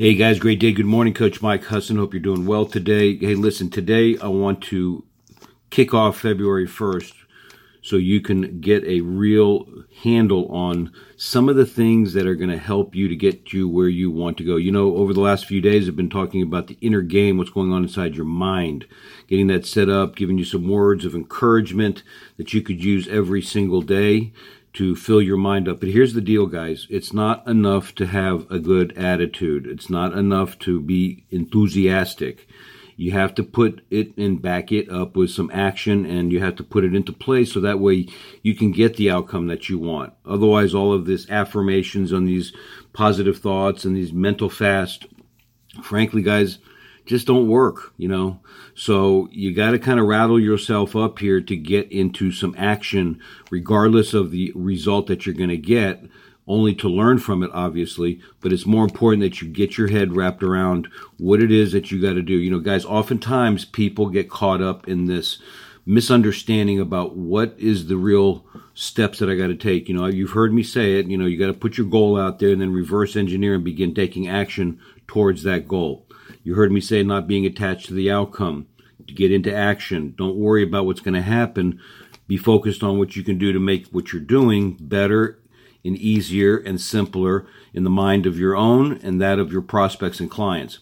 Hey guys, great day. Good morning, Coach Mike Husson. Hope you're doing well today. Hey, listen, today I want to kick off February 1st so you can get a real handle on some of the things that are going to help you to get you where you want to go. You know, over the last few days, I've been talking about the inner game, what's going on inside your mind, getting that set up, giving you some words of encouragement that you could use every single day to fill your mind up. But here's the deal, guys. It's not enough to have a good attitude. It's not enough to be enthusiastic. You have to put it and back it up with some action and you have to put it into place so that way you can get the outcome that you want. Otherwise, all of this affirmations on these positive thoughts and these mental fast, frankly, guys, just don't work, you know. So you got to kind of rattle yourself up here to get into some action, regardless of the result that you're going to get, only to learn from it, obviously. But it's more important that you get your head wrapped around what it is that you got to do. You know, guys, oftentimes people get caught up in this misunderstanding about what is the real steps that I got to take. You know, you've heard me say it, you know, you got to put your goal out there and then reverse engineer and begin taking action towards that goal. You heard me say not being attached to the outcome, to get into action. Don't worry about what's going to happen. Be focused on what you can do to make what you're doing better and easier and simpler in the mind of your own and that of your prospects and clients.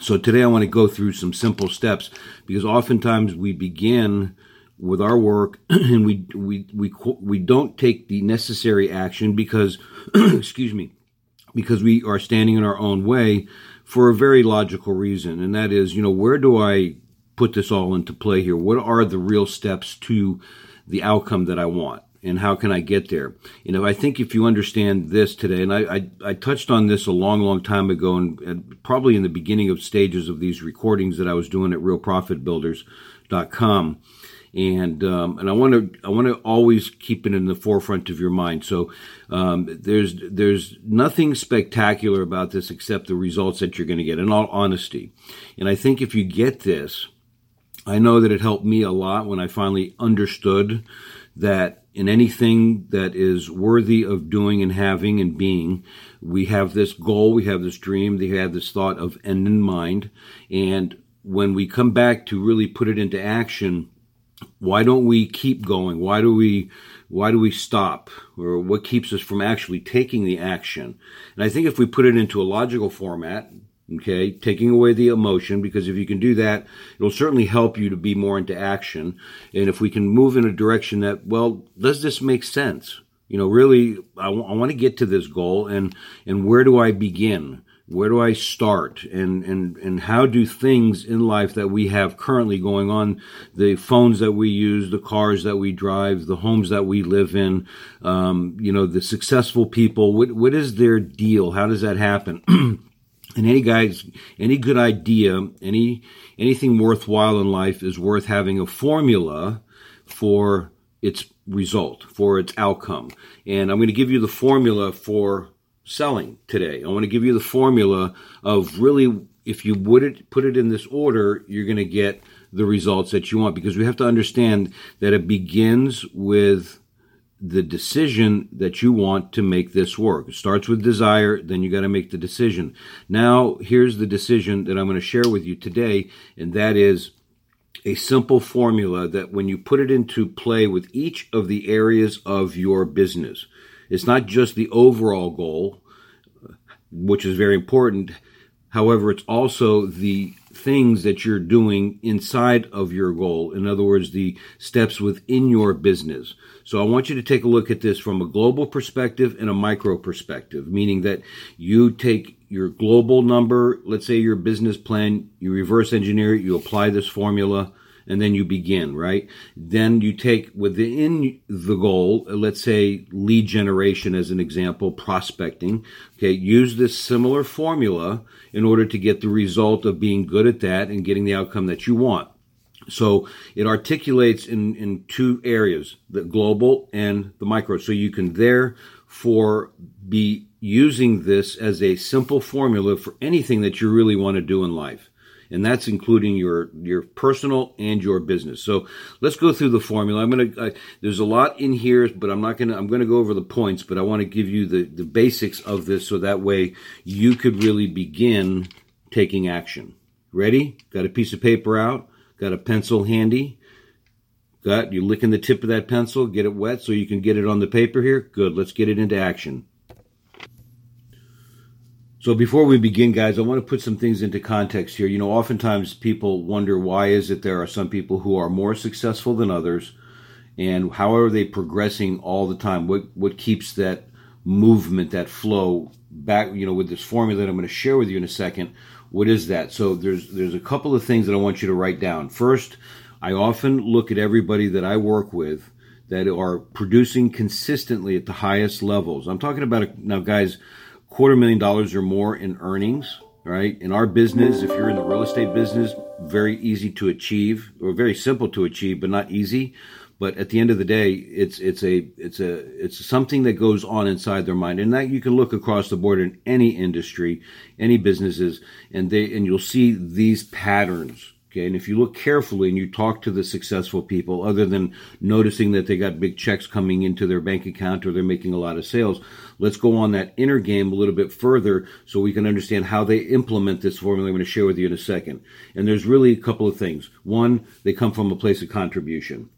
So today I want to go through some simple steps because oftentimes we begin with our work and we we we we don't take the necessary action because excuse me because we are standing in our own way for a very logical reason, and that is, you know, where do I put this all into play here? What are the real steps to the outcome that I want? And how can I get there? You know, I think if you understand this today, and I, I, I touched on this a long, long time ago, and, and, probably in the beginning of stages of these recordings that I was doing at realprofitbuilders.com and um, and I want to I want to always keep it in the forefront of your mind. So um, there's there's nothing spectacular about this except the results that you're going to get. In all honesty, and I think if you get this, I know that it helped me a lot when I finally understood that in anything that is worthy of doing and having and being, we have this goal, we have this dream, we have this thought of end in mind, and when we come back to really put it into action why don't we keep going? Why do we why do we stop? Or what keeps us from actually taking the action? And I think if we put it into a logical format, okay, taking away the emotion, because if you can do that, it'll certainly help you to be more into action. And if we can move in a direction that, well, does this make sense? You know, really, I, w- I want to get to this goal, and and where do I begin? Where do I start and, and, and how do things in life that we have currently going on, the phones that we use, the cars that we drive, the homes that we live in, um, you know, the successful people, what, what is their deal? How does that happen? and any guys, any good idea, any, anything worthwhile in life is worth having a formula for its result, for its outcome. And I'm going to give you the formula for selling today. I want to give you the formula of really, if you would put it in this order, you're going to get the results that you want because we have to understand that it begins with the decision that you want to make this work. It starts with desire, then you got to make the decision. Now, here's the decision that I'm going to share with you today, and that is a simple formula that when you put it into play with each of the areas of your business, it's not just the overall goal, which is very important. However, it's also the things that you're doing inside of your goal. In other words, the steps within your business. So I want you to take a look at this from a global perspective and a micro perspective, meaning that you take your global number, let's say your business plan, you reverse engineer it, you apply this formula, and then you begin, right? Then you take within the goal, let's say lead generation as an example, prospecting. Okay, use this similar formula in order to get the result of being good at that and getting the outcome that you want. So it articulates in, in two areas, the global and the micro. So you can therefore be using this as a simple formula for anything that you really want to do in life and that's including your your personal and your business. So let's go through the formula. I'm gonna uh, there's a lot in here, but I'm not gonna I'm gonna go over the points, but I want to give you the the basics of this so that way you could really begin taking action. Ready? Got a piece of paper out? Got a pencil handy? Got you licking the tip of that pencil, get it wet so you can get it on the paper here? Good. Let's get it into action. So before we begin, guys, I want to put some things into context here. You know, oftentimes people wonder why is it there are some people who are more successful than others, and how are they progressing all the time? What what keeps that movement, that flow back? You know, with this formula that I'm going to share with you in a second. What is that? So there's there's a couple of things that I want you to write down. First, I often look at everybody that I work with that are producing consistently at the highest levels. I'm talking about now, guys quarter million dollars or more in earnings, right? In our business, if you're in the real estate business, very easy to achieve or very simple to achieve, but not easy. But at the end of the day, it's it's a it's a it's something that goes on inside their mind, and that you can look across the board in any industry, any businesses, and they and you'll see these patterns Okay, and if you look carefully and you talk to the successful people, other than noticing that they got big checks coming into their bank account or they're making a lot of sales, let's go on that inner game a little bit further so we can understand how they implement this formula I'm going to share with you in a second. And there's really a couple of things. One, they come from a place of contribution.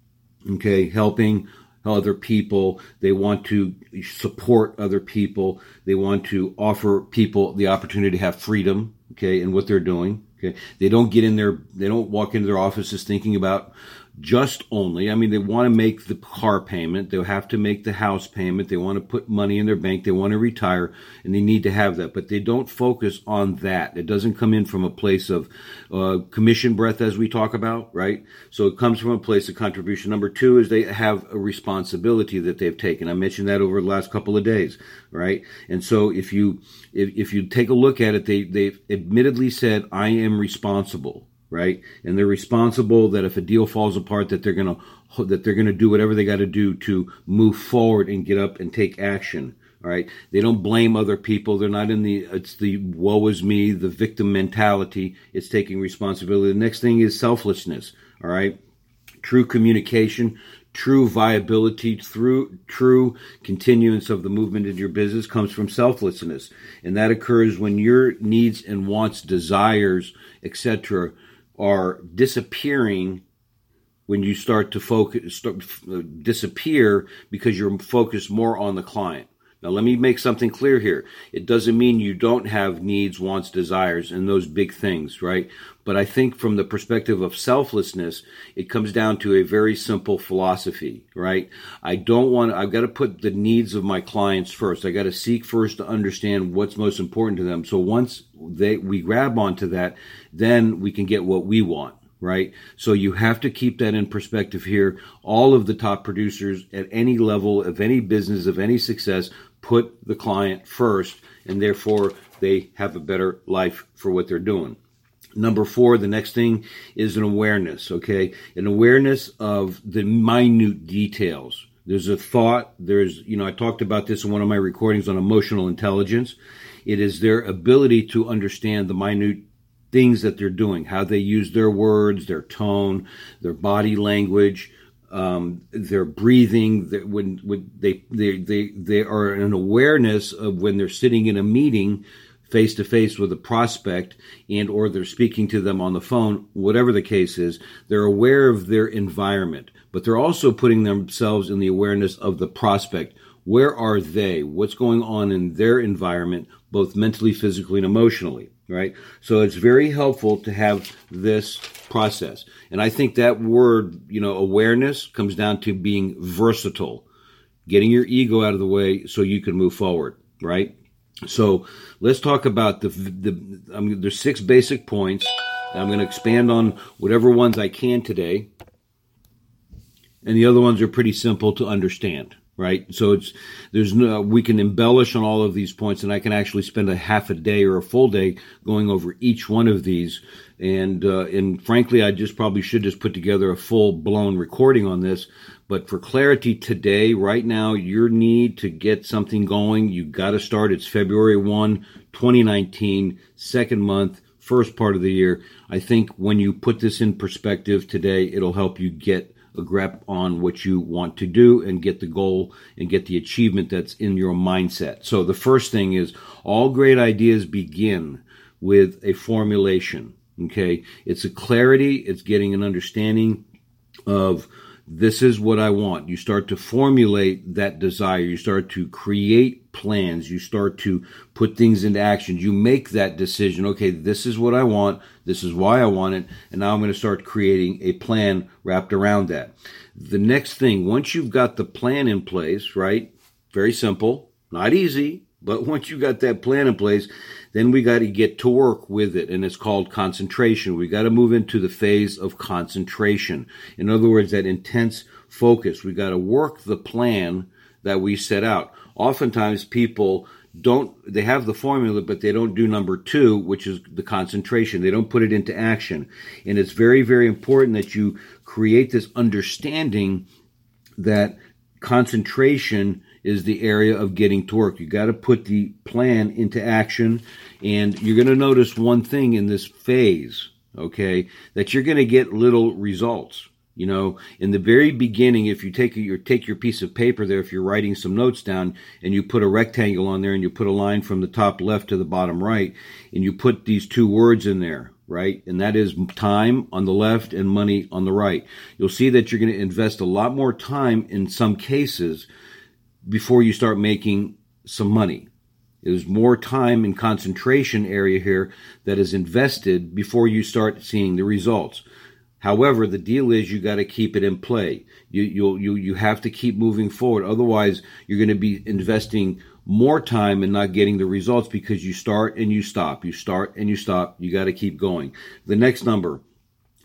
Okay, helping other people. They want to support other people. They want to offer people the opportunity to have freedom, okay, in what they're doing. Okay. They don't get in there, they don't walk into their offices thinking about just only. I mean, they want to make the car payment. They'll have to make the house payment. They want to put money in their bank. They want to retire and they need to have that, but they don't focus on that. It doesn't come in from a place of uh, commission breath as we talk about, right? So it comes from a place of contribution. Number two is they have a responsibility that they've taken. I mentioned that over the last couple of days, right? And so if you, if, if you take a look at it, they, they've admittedly said, I am responsible right? And they're responsible that if a deal falls apart, that they're gonna that they're gonna do whatever they got to do to move forward and get up and take action. All right, they don't blame other people. They're not in the it's the woe is me, the victim mentality. It's taking responsibility. The next thing is selflessness. All right, true communication. True viability through true continuance of the movement in your business comes from selflessness, and that occurs when your needs and wants, desires, etc., are disappearing when you start to focus start, disappear because you're focused more on the client now let me make something clear here. It doesn't mean you don't have needs wants desires and those big things right? But i think from the perspective of selflessness it comes down to a very simple philosophy right? I don't want i've got to put the needs of my clients first. I got to seek first to understand what's most important to them. So once they we grab onto that, then we can get what we want right? So you have to keep that in perspective here. All of the top producers at any level of any business, of any success, put the client first, and therefore they have a better life for what they're doing. Number four, the next thing is an awareness, okay? An awareness of the minute details. There's a thought, there's, you know, I talked about this in one of my recordings on emotional intelligence. It is their ability to understand the minute things that they're doing, how they use their words, their tone, their body language, um, their breathing. When, when they, they, they, they are an awareness of when they're sitting in a meeting face to face with a prospect and or they're speaking to them on the phone whatever the case is they're aware of their environment but they're also putting themselves in the awareness of the prospect where are they what's going on in their environment both mentally, physically, and emotionally, right? So it's very helpful to have this process. And I think that word, you know, awareness comes down to being versatile, getting your ego out of the way so you can move forward, right? So let's talk about the, the I mean, there's six basic points. I'm going to expand on whatever ones I can today. And the other ones are pretty simple to understand right? So it's there's no we can embellish on all of these points, and I can actually spend a half a day or a full day going over each one of these. And uh, and frankly, I just probably should just put together a full blown recording on this. But for clarity today, right now, your need to get something going, you got to start. It's February 1, 2019, second month, first part of the year. I think when you put this in perspective today, it'll help you get a grip on what you want to do and get the goal and get the achievement that's in your mindset. So the first thing is all great ideas begin with a formulation. Okay. It's a clarity. It's getting an understanding of this is what I want. You start to formulate that desire. You start to create plans. You start to put things into action. You make that decision. Okay, this is what I want. This is why I want it. And now I'm going to start creating a plan wrapped around that. The next thing, once you've got the plan in place, right? Very simple, not easy, but once you got that plan in place, then we got to get to work with it, and it's called concentration. We got to move into the phase of concentration. In other words, that intense focus. We got to work the plan that we set out. Oftentimes, people don't they have the formula but they don't do number 2 which is the concentration they don't put it into action and it's very very important that you create this understanding that concentration is the area of getting to work. You got to put the plan into action, and you're going to notice one thing in this phase, okay, that you're going to get little results. You know, in the very beginning, if you take your take your piece of paper there, if you're writing some notes down, and you put a rectangle on there, and you put a line from the top left to the bottom right, and you put these two words in there, right? And that is time on the left and money on the right. You'll see that you're going to invest a lot more time in some cases before you start making some money. There's more time and concentration area here that is invested before you start seeing the results. However, the deal is you got to keep it in play. You you you you have to keep moving forward. Otherwise, you're going to be investing more time and not getting the results because you start and you stop. You start and you stop. You got to keep going. The next number,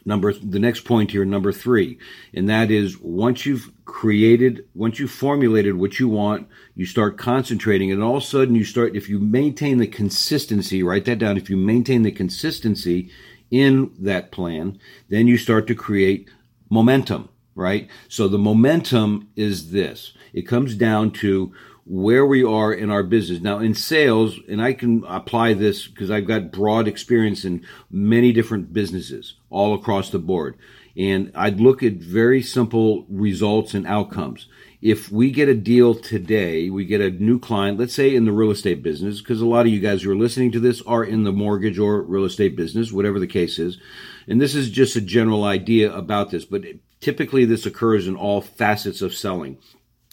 number the next point here number 3 and that is once you've created once you've formulated what you want you start concentrating and all of a sudden you start if you maintain the consistency write that down if you maintain the consistency in that plan then you start to create momentum right so the momentum is this it comes down to where we are in our business. Now, in sales, and I can apply this because I've got broad experience in many different businesses all across the board. And I'd look at very simple results and outcomes. If we get a deal today, we get a new client, let's say in the real estate business, because a lot of you guys who are listening to this are in the mortgage or real estate business, whatever the case is. And this is just a general idea about this, but typically this occurs in all facets of selling.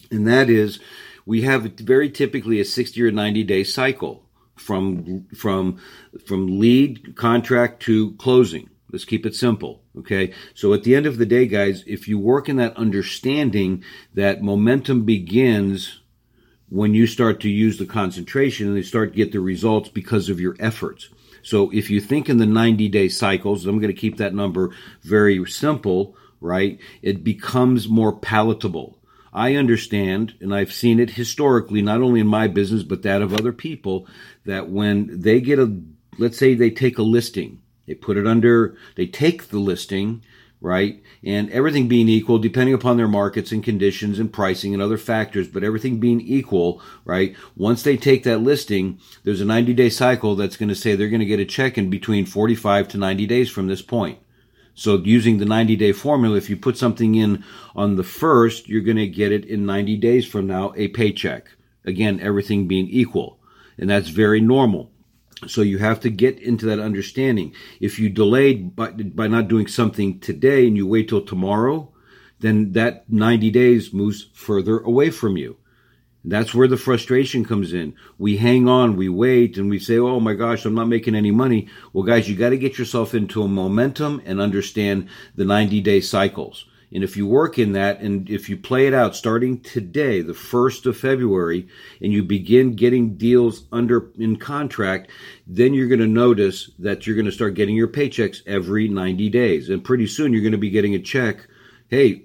And that is, we have very typically a 60 or 90 day cycle from from from lead contract to closing. Let's keep it simple. Okay. So at the end of the day, guys, if you work in that understanding that momentum begins when you start to use the concentration and they start to get the results because of your efforts. So if you think in the 90 day cycles, I'm going to keep that number very simple, right? It becomes more palatable. I understand, and I've seen it historically, not only in my business, but that of other people, that when they get a, let's say they take a listing, they put it under, they take the listing, right? And everything being equal, depending upon their markets and conditions and pricing and other factors, but everything being equal, right? Once they take that listing, there's a 90 day cycle that's going to say they're going to get a check in between 45 to 90 days from this point. So using the 90 day formula, if you put something in on the first, you're going to get it in 90 days from now, a paycheck. Again, everything being equal. And that's very normal. So you have to get into that understanding. If you delayed by, by not doing something today and you wait till tomorrow, then that 90 days moves further away from you. That's where the frustration comes in. We hang on, we wait, and we say, oh my gosh, I'm not making any money. Well, guys, you got to get yourself into a momentum and understand the 90 day cycles. And if you work in that and if you play it out starting today, the 1st of February, and you begin getting deals under in contract, then you're going to notice that you're going to start getting your paychecks every 90 days. And pretty soon you're going to be getting a check. Hey,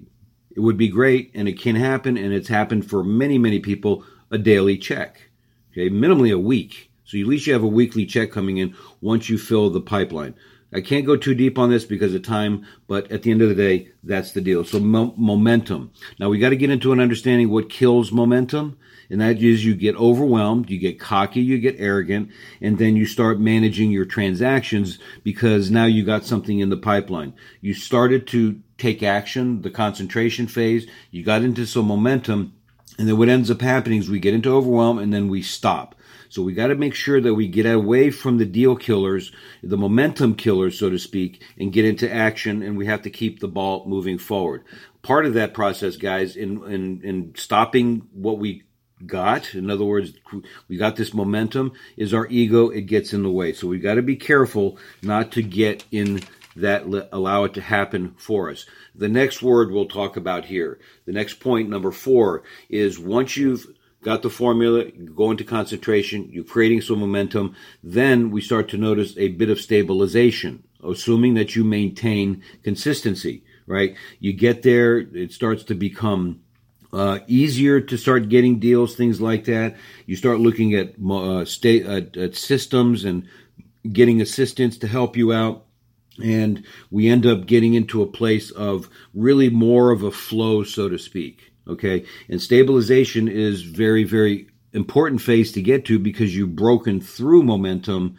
it would be great, and it can happen, and it's happened for many, many people, a daily check. Okay, minimally a week. So at least you have a weekly check coming in once you fill the pipeline. I can't go too deep on this because of time, but at the end of the day, that's the deal. So mo- momentum. Now we got to get into an understanding what kills momentum. And that is you get overwhelmed, you get cocky, you get arrogant, and then you start managing your transactions because now you got something in the pipeline. You started to take action, the concentration phase, you got into some momentum, and then what ends up happening is we get into overwhelm and then we stop. So we got to make sure that we get away from the deal killers, the momentum killers, so to speak, and get into action. And we have to keep the ball moving forward. Part of that process, guys, in in, in stopping what we got, in other words, we got this momentum, is our ego. It gets in the way. So we got to be careful not to get in that allow it to happen for us. The next word we'll talk about here, the next point, number four, is once you've got the formula, you go into concentration, you're creating some momentum, then we start to notice a bit of stabilization, assuming that you maintain consistency, right? You get there, it starts to become uh, easier to start getting deals, things like that. You start looking at uh, state at systems and getting assistance to help you out and we end up getting into a place of really more of a flow, so to speak. Okay. And stabilization is very, very important phase to get to because you've broken through momentum,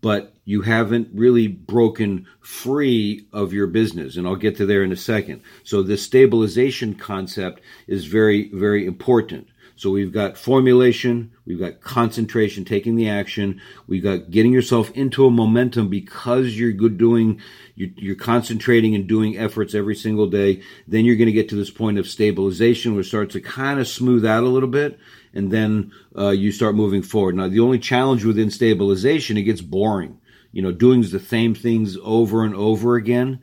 but you haven't really broken free of your business. And I'll get to there in a second. So the stabilization concept is very, very important. So we've got formulation, we've got concentration, taking the action, we've got getting yourself into a momentum because you're good doing, you're, concentrating and doing efforts every single day. Then you're going to get to this point of stabilization where it starts to kind of smooth out a little bit, and then uh, you start moving forward. Now, the only challenge within stabilization, it gets boring. You know, doing the same things over and over again.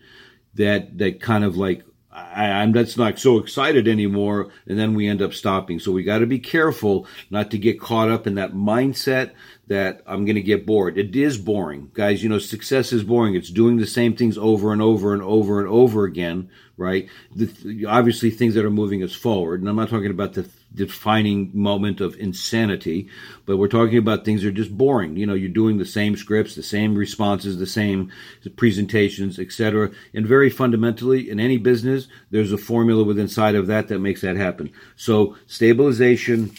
That that kind of like I, am that's not so excited anymore, and then we end up stopping. So we got to be careful not to get caught up in that mindset that I'm going to get bored. It is boring, guys. You know, success is boring. It's doing the same things over and over and over and over again, right? The, obviously, things that are moving us forward, and I'm not talking about the defining moment of insanity, but we're talking about things that are just boring. You know, you're doing the same scripts, the same responses, the same presentations, etc. And very fundamentally, in any business, there's a formula within inside of that that makes that happen. So stabilization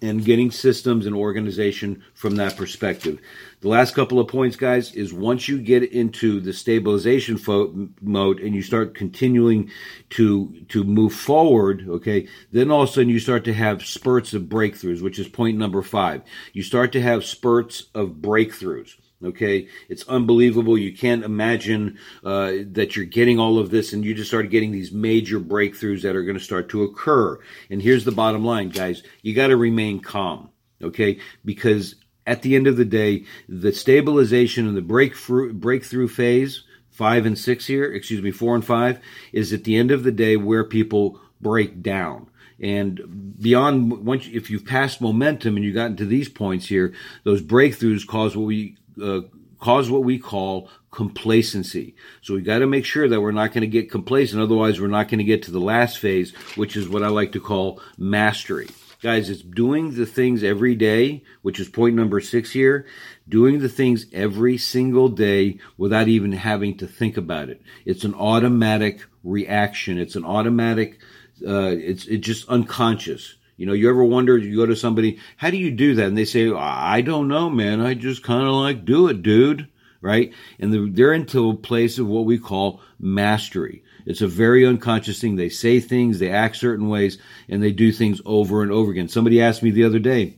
and getting systems and organization from that perspective. The last couple of points, guys, is once you get into the stabilization fo- mode and you start continuing to to move forward, okay, then all of a sudden you start to have spurts of breakthroughs, which is point number five. You start to have spurts of breakthroughs. Okay, it's unbelievable. You can't imagine uh, that you're getting all of this, and you just start getting these major breakthroughs that are going to start to occur. And here's the bottom line, guys: you got to remain calm. Okay, because at the end of the day, the stabilization and the breakthrough breakthrough phase, five and six here, excuse me, four and five, is at the end of the day where people break down. And beyond once, if you've passed momentum and you got into these points here, those breakthroughs cause what we uh, cause what we call complacency. So we got to make sure that we're not going to get complacent. Otherwise, we're not going to get to the last phase, which is what I like to call mastery. Guys, it's doing the things every day, which is point number six here. Doing the things every single day without even having to think about it. It's an automatic reaction. It's an automatic, uh, it's, it's just unconscious. You know, you ever wonder, you go to somebody, how do you do that? And they say, I don't know, man. I just kind of like do it, dude. Right? And they're into a place of what we call mastery. It's a very unconscious thing. They say things, they act certain ways, and they do things over and over again. Somebody asked me the other day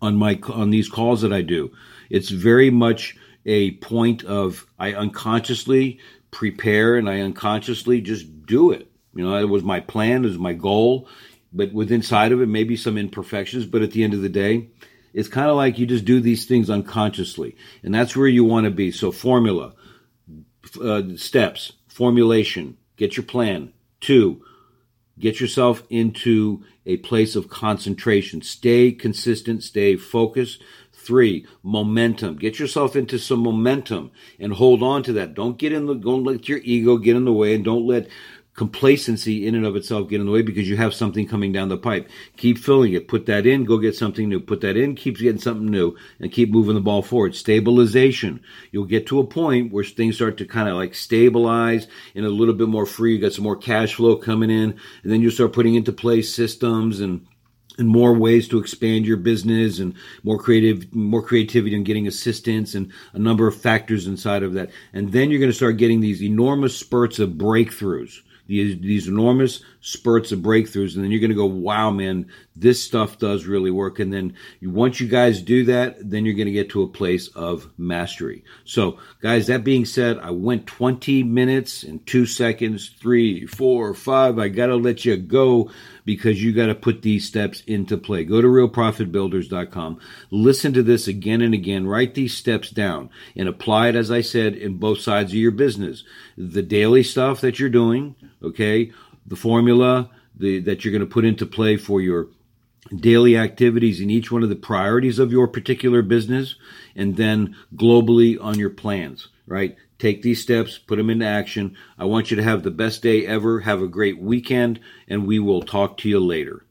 on my, on these calls that I do, it's very much a point of I unconsciously prepare and I unconsciously just do it. You know, it was my plan, it was my goal but with inside of it, maybe some imperfections. But at the end of the day, it's kind of like you just do these things unconsciously, and that's where you want to be. So, formula, uh, steps, formulation, get your plan. Two, get yourself into a place of concentration. Stay consistent, stay focused. Three, momentum. Get yourself into some momentum and hold on to that. Don't get in the, don't let your ego get in the way and don't let complacency in and of itself get in the way because you have something coming down the pipe. Keep filling it. Put that in. Go get something new. Put that in. Keep getting something new and keep moving the ball forward. Stabilization. You'll get to a point where things start to kind of like stabilize and a little bit more free. You got some more cash flow coming in and then you start putting into place systems and and more ways to expand your business and more creative more creativity and getting assistance and a number of factors inside of that and then you're going to start getting these enormous spurts of breakthroughs these, these enormous spurts of breakthroughs and then you're going to go wow man this stuff does really work. And then once you guys do that then you're going to get to a place of mastery. So guys that being said i went 20 minutes and two seconds three four five. I gotta let you go because you got to put these steps into play. Go to realprofitbuilders.com listen to this again and again. Write these steps down and apply it as i said in both sides of your business. The daily stuff that you're doing okay the formula the, that you're going to put into play for your daily activities in each one of the priorities of your particular business and then globally on your plans, right? Take these steps, put them into action. I want you to have the best day ever. Have a great weekend and we will talk to you later.